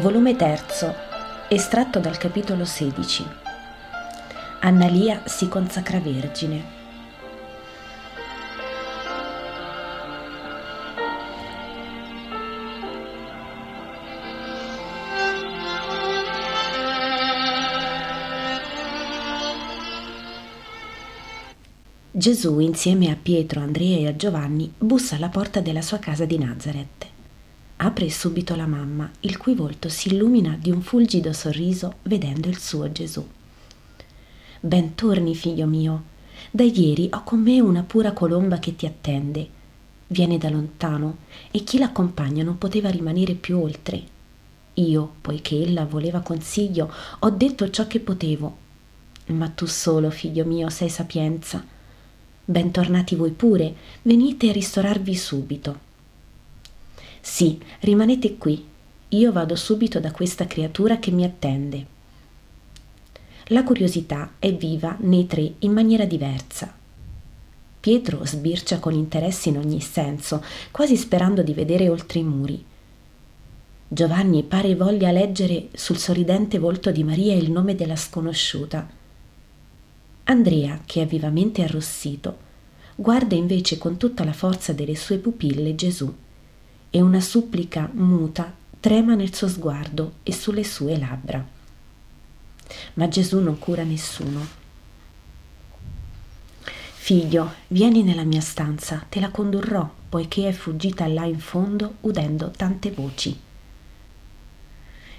Volume 3, estratto dal capitolo 16. Annalia si consacra vergine. Gesù, insieme a Pietro, Andrea e a Giovanni, bussa alla porta della sua casa di Nazareth. Apre subito la mamma, il cui volto si illumina di un fulgido sorriso vedendo il suo Gesù. Ben torni, figlio mio. Da ieri ho con me una pura colomba che ti attende. Viene da lontano e chi l'accompagna non poteva rimanere più oltre. Io, poiché ella voleva consiglio, ho detto ciò che potevo. Ma tu solo, figlio mio, sei sapienza. Bentornati voi pure, venite a ristorarvi subito. Sì, rimanete qui. Io vado subito da questa creatura che mi attende. La curiosità è viva nei tre in maniera diversa. Pietro sbircia con interesse in ogni senso, quasi sperando di vedere oltre i muri. Giovanni pare voglia leggere sul sorridente volto di Maria il nome della sconosciuta. Andrea, che è vivamente arrossito, guarda invece con tutta la forza delle sue pupille Gesù e una supplica muta trema nel suo sguardo e sulle sue labbra. Ma Gesù non cura nessuno. Figlio, vieni nella mia stanza, te la condurrò, poiché è fuggita là in fondo udendo tante voci.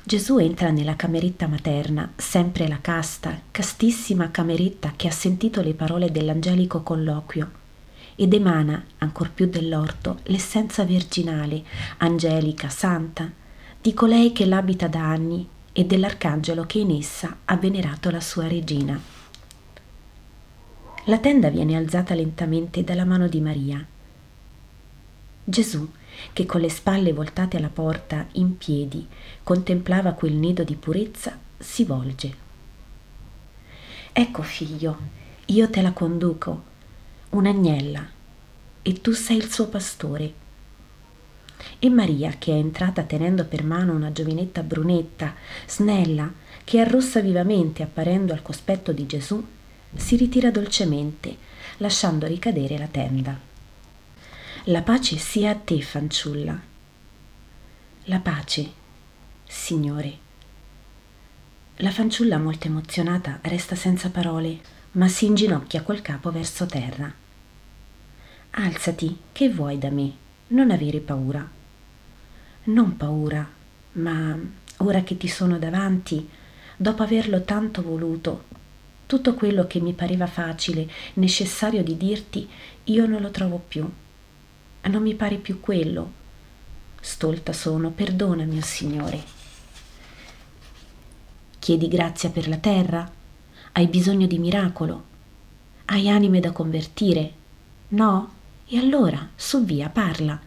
Gesù entra nella cameretta materna, sempre la casta, castissima cameretta che ha sentito le parole dell'angelico colloquio ed emana, ancor più dell'orto, l'essenza virginale, angelica, santa, di colei che l'abita da anni e dell'arcangelo che in essa ha venerato la sua regina. La tenda viene alzata lentamente dalla mano di Maria. Gesù, che con le spalle voltate alla porta, in piedi, contemplava quel nido di purezza, si volge. Ecco figlio, io te la conduco un'agnella e tu sei il suo pastore. E Maria, che è entrata tenendo per mano una giovinetta brunetta, snella, che arrossa vivamente apparendo al cospetto di Gesù, si ritira dolcemente, lasciando ricadere la tenda. La pace sia a te, fanciulla. La pace, Signore. La fanciulla molto emozionata resta senza parole, ma si inginocchia col capo verso terra. Alzati, che vuoi da me? Non avere paura. Non paura, ma ora che ti sono davanti, dopo averlo tanto voluto, tutto quello che mi pareva facile, necessario di dirti, io non lo trovo più. Non mi pare più quello. Stolta sono, perdona, mio Signore. Chiedi grazia per la terra? Hai bisogno di miracolo? Hai anime da convertire? No? E allora, su via, parla.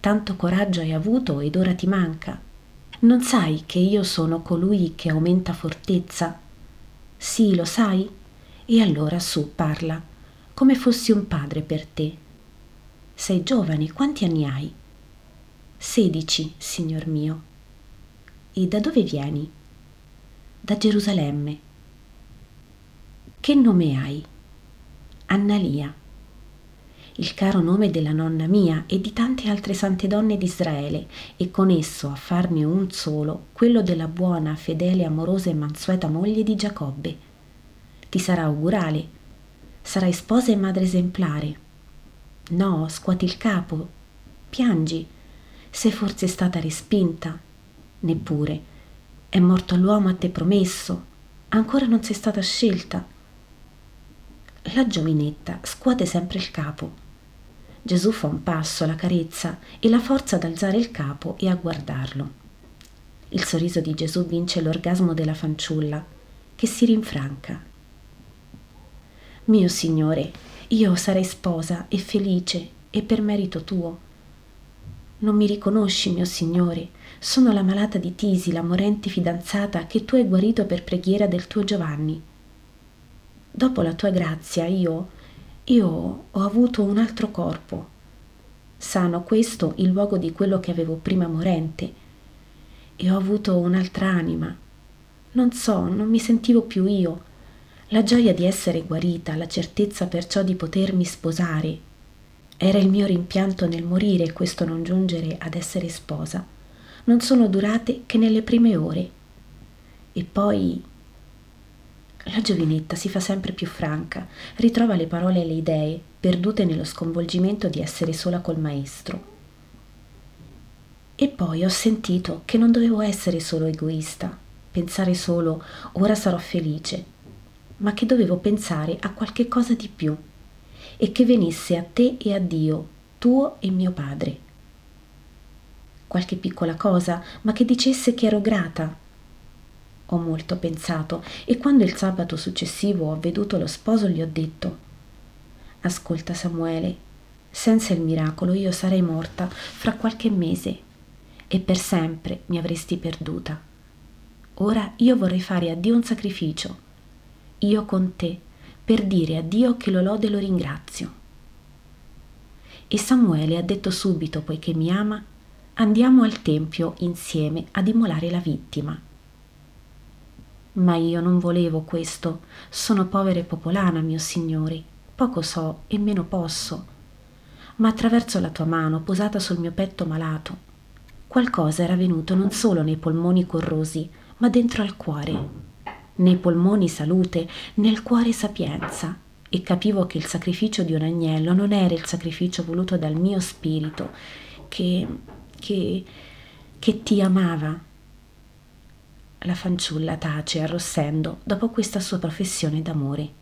Tanto coraggio hai avuto ed ora ti manca. Non sai che io sono colui che aumenta fortezza? Sì, lo sai? E allora su, parla, come fossi un padre per te. Sei giovane, quanti anni hai? Sedici, signor mio. E da dove vieni? Da Gerusalemme. Che nome hai? Annalia il caro nome della nonna mia e di tante altre sante donne d'Israele, e con esso a farne un solo, quello della buona, fedele, amorosa e mansueta moglie di Giacobbe. Ti sarà augurale, sarai sposa e madre esemplare. No, scuoti il capo, piangi, sei forse stata respinta, neppure. È morto l'uomo a te promesso, ancora non sei stata scelta. La giovinetta scuote sempre il capo Gesù fa un passo, la carezza e la forza ad alzare il capo e a guardarlo. Il sorriso di Gesù vince l'orgasmo della fanciulla, che si rinfranca. Mio Signore, io sarei sposa e felice e per merito tuo. Non mi riconosci, mio Signore, sono la malata di Tisi, la morente fidanzata che tu hai guarito per preghiera del tuo Giovanni. Dopo la tua grazia io io ho avuto un altro corpo. Sano questo il luogo di quello che avevo prima morente. e ho avuto un'altra anima. Non so, non mi sentivo più io. La gioia di essere guarita, la certezza perciò di potermi sposare. Era il mio rimpianto nel morire questo non giungere ad essere sposa. Non sono durate che nelle prime ore. E poi la giovinetta si fa sempre più franca, ritrova le parole e le idee, perdute nello sconvolgimento di essere sola col maestro. E poi ho sentito che non dovevo essere solo egoista, pensare solo ora sarò felice, ma che dovevo pensare a qualche cosa di più e che venisse a te e a Dio, tuo e mio padre. Qualche piccola cosa, ma che dicesse che ero grata ho molto pensato e quando il sabato successivo ho veduto lo sposo gli ho detto Ascolta Samuele, senza il miracolo io sarei morta fra qualche mese e per sempre mi avresti perduta. Ora io vorrei fare a Dio un sacrificio, io con te, per dire a Dio che lo lode e lo ringrazio. E Samuele ha detto subito, poiché mi ama, andiamo al Tempio insieme ad immolare la vittima. Ma io non volevo questo. Sono povera e popolana, mio Signore. Poco so e meno posso. Ma attraverso la tua mano posata sul mio petto malato, qualcosa era venuto non solo nei polmoni corrosi, ma dentro al cuore. Nei polmoni salute, nel cuore sapienza. E capivo che il sacrificio di un agnello non era il sacrificio voluto dal mio spirito, che, che, che ti amava la fanciulla tace arrossendo dopo questa sua professione d'amore.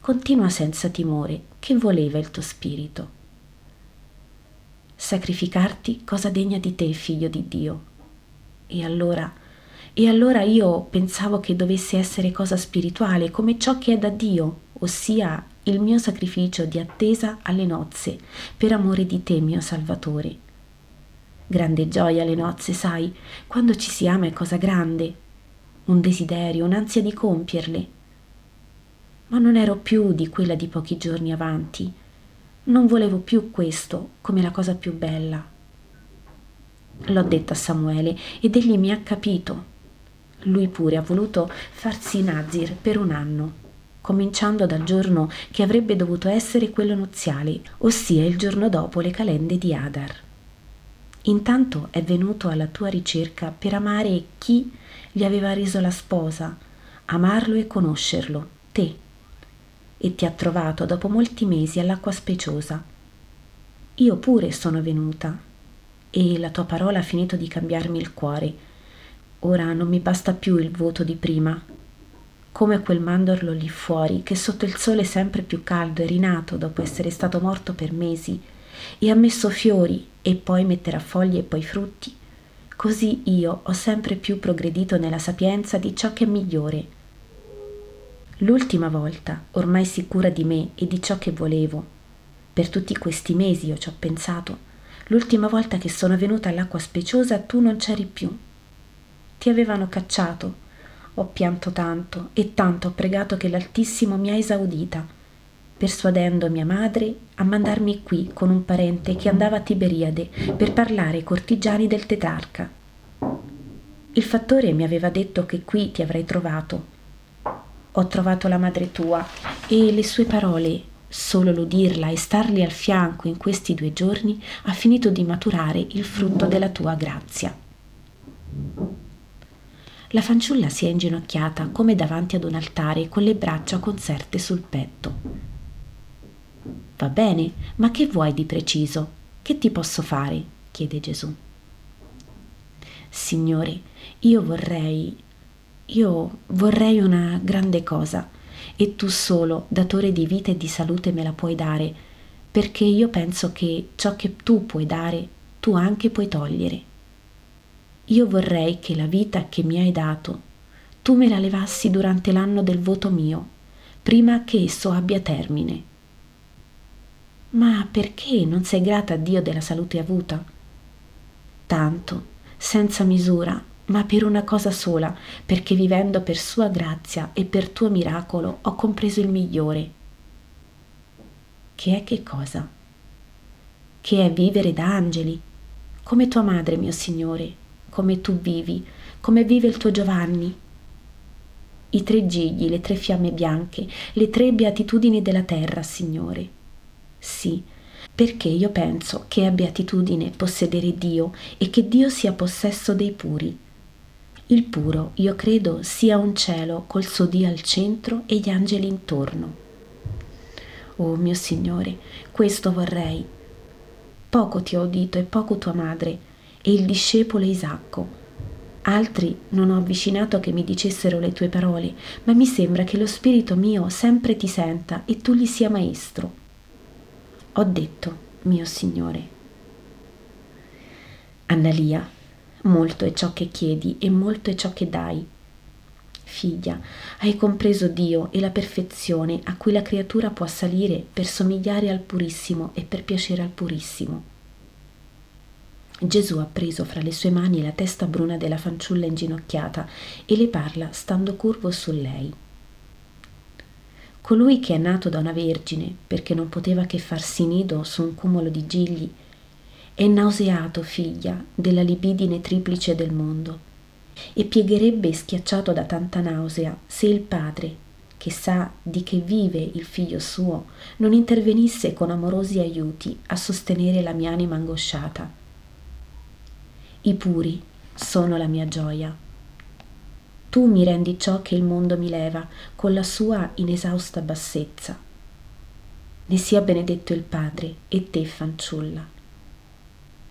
Continua senza timore, che voleva il tuo spirito? Sacrificarti cosa degna di te, figlio di Dio. E allora, e allora io pensavo che dovesse essere cosa spirituale, come ciò che è da Dio, ossia il mio sacrificio di attesa alle nozze, per amore di te, mio Salvatore Grande gioia le nozze, sai, quando ci si ama è cosa grande, un desiderio, un'ansia di compierle. Ma non ero più di quella di pochi giorni avanti. Non volevo più questo come la cosa più bella. L'ho detto a Samuele ed egli mi ha capito. Lui pure ha voluto farsi Nazir per un anno, cominciando dal giorno che avrebbe dovuto essere quello nuziale, ossia il giorno dopo le calende di Adar. Intanto è venuto alla tua ricerca per amare chi gli aveva reso la sposa, amarlo e conoscerlo, te, e ti ha trovato dopo molti mesi all'acqua speciosa. Io pure sono venuta, e la tua parola ha finito di cambiarmi il cuore. Ora non mi basta più il voto di prima, come quel mandorlo lì fuori che sotto il sole sempre più caldo è rinato dopo essere stato morto per mesi e ha messo fiori e poi metterà foglie e poi frutti. Così io ho sempre più progredito nella sapienza di ciò che è migliore. L'ultima volta, ormai sicura di me e di ciò che volevo, per tutti questi mesi io ci ho pensato, l'ultima volta che sono venuta all'acqua speciosa tu non c'eri più. Ti avevano cacciato. Ho pianto tanto e tanto ho pregato che l'Altissimo mi ha esaudita persuadendo mia madre a mandarmi qui con un parente che andava a Tiberiade per parlare ai cortigiani del tetrarca. Il fattore mi aveva detto che qui ti avrei trovato. Ho trovato la madre tua e le sue parole, solo l'udirla e starli al fianco in questi due giorni, ha finito di maturare il frutto della tua grazia. La fanciulla si è inginocchiata come davanti ad un altare con le braccia conserte sul petto. Va bene, ma che vuoi di preciso? Che ti posso fare? chiede Gesù. Signore, io vorrei, io vorrei una grande cosa e tu solo, datore di vita e di salute, me la puoi dare, perché io penso che ciò che tu puoi dare, tu anche puoi togliere. Io vorrei che la vita che mi hai dato, tu me la levassi durante l'anno del voto mio, prima che esso abbia termine ma perché non sei grata a Dio della salute avuta? Tanto, senza misura, ma per una cosa sola, perché vivendo per sua grazia e per tuo miracolo ho compreso il migliore. Che è che cosa? Che è vivere da angeli, come tua madre, mio Signore, come tu vivi, come vive il tuo Giovanni. I tre gigli, le tre fiamme bianche, le tre beatitudini della terra, Signore. Sì, perché io penso che è beatitudine possedere Dio e che Dio sia possesso dei puri. Il puro, io credo, sia un cielo col suo Dio al centro e gli angeli intorno. Oh mio Signore, questo vorrei. Poco ti ho udito e poco tua madre e il discepolo Isacco. Altri non ho avvicinato che mi dicessero le tue parole, ma mi sembra che lo spirito mio sempre ti senta e tu gli sia maestro. Ho detto, mio Signore. Annalia, molto è ciò che chiedi e molto è ciò che dai Figlia, hai compreso Dio e la perfezione a cui la creatura può salire per somigliare al Purissimo e per piacere al Purissimo. Gesù ha preso fra le sue mani la testa bruna della fanciulla inginocchiata e le parla stando curvo su lei. Colui che è nato da una vergine, perché non poteva che farsi nido su un cumulo di gigli, è nauseato, figlia, della libidine triplice del mondo e piegherebbe schiacciato da tanta nausea se il padre, che sa di che vive il figlio suo, non intervenisse con amorosi aiuti a sostenere la mia anima angosciata. I puri sono la mia gioia. Tu mi rendi ciò che il mondo mi leva con la sua inesausta bassezza. Ne sia benedetto il Padre e te, fanciulla.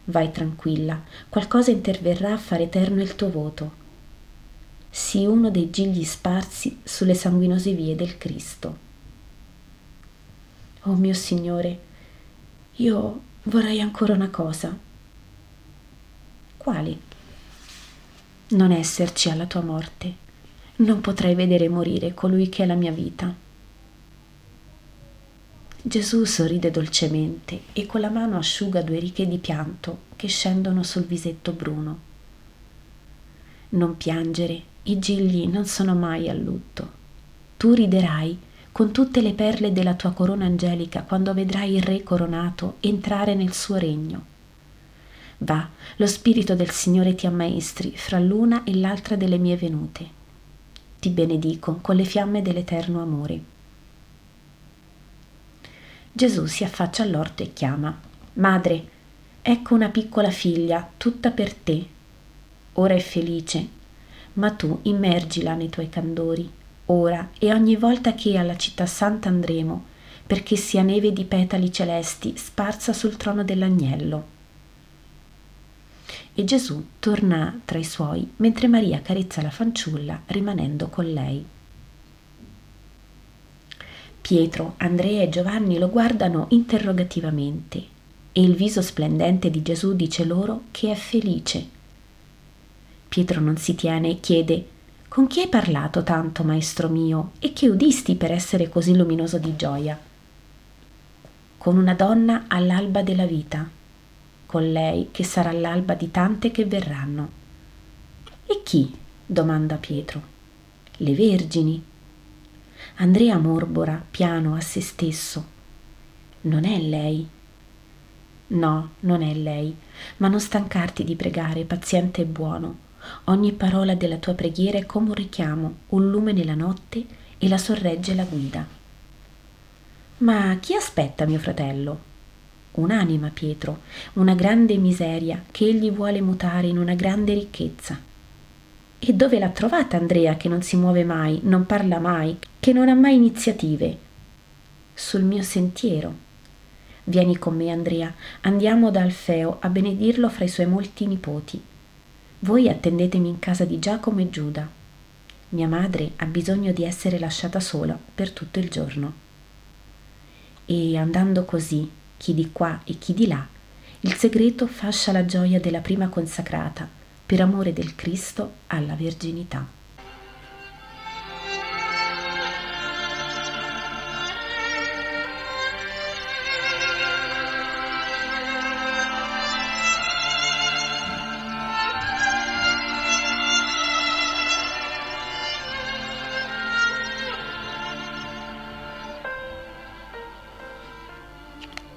Vai tranquilla, qualcosa interverrà a fare eterno il tuo voto. Sii uno dei gigli sparsi sulle sanguinose vie del Cristo. Oh mio Signore, io vorrei ancora una cosa. Quali? Non esserci alla tua morte. Non potrei vedere morire colui che è la mia vita. Gesù sorride dolcemente e con la mano asciuga due righe di pianto che scendono sul visetto bruno. Non piangere, i gigli non sono mai a lutto. Tu riderai con tutte le perle della tua corona angelica quando vedrai il Re coronato entrare nel suo regno. Va, lo Spirito del Signore ti ammaestri fra l'una e l'altra delle mie venute. Ti benedico con le fiamme dell'eterno amore. Gesù si affaccia all'orto e chiama Madre, ecco una piccola figlia, tutta per te. Ora è felice, ma tu immergila nei tuoi candori, ora e ogni volta che alla città santa andremo, perché sia neve di petali celesti sparsa sul trono dell'agnello. E Gesù torna tra i suoi mentre Maria carezza la fanciulla rimanendo con lei. Pietro, Andrea e Giovanni lo guardano interrogativamente e il viso splendente di Gesù dice loro che è felice. Pietro non si tiene e chiede con chi hai parlato tanto, maestro mio, e che udisti per essere così luminoso di gioia? Con una donna all'alba della vita, con lei che sarà l'alba di tante che verranno. E chi? domanda Pietro. Le vergini, Andrea morbora piano a se stesso. Non è lei. No, non è lei, ma non stancarti di pregare, paziente e buono. Ogni parola della tua preghiera è come un richiamo, un lume nella notte e la sorregge la guida. Ma chi aspetta mio fratello? Un'anima, Pietro, una grande miseria che egli vuole mutare in una grande ricchezza. E dove l'ha trovata Andrea che non si muove mai, non parla mai, che non ha mai iniziative? Sul mio sentiero. Vieni con me, Andrea, andiamo da Alfeo a benedirlo fra i suoi molti nipoti. Voi attendetemi in casa di Giacomo e Giuda. Mia madre ha bisogno di essere lasciata sola per tutto il giorno. E andando così, chi di qua e chi di là, il segreto fascia la gioia della prima consacrata per amore del Cristo alla verginità.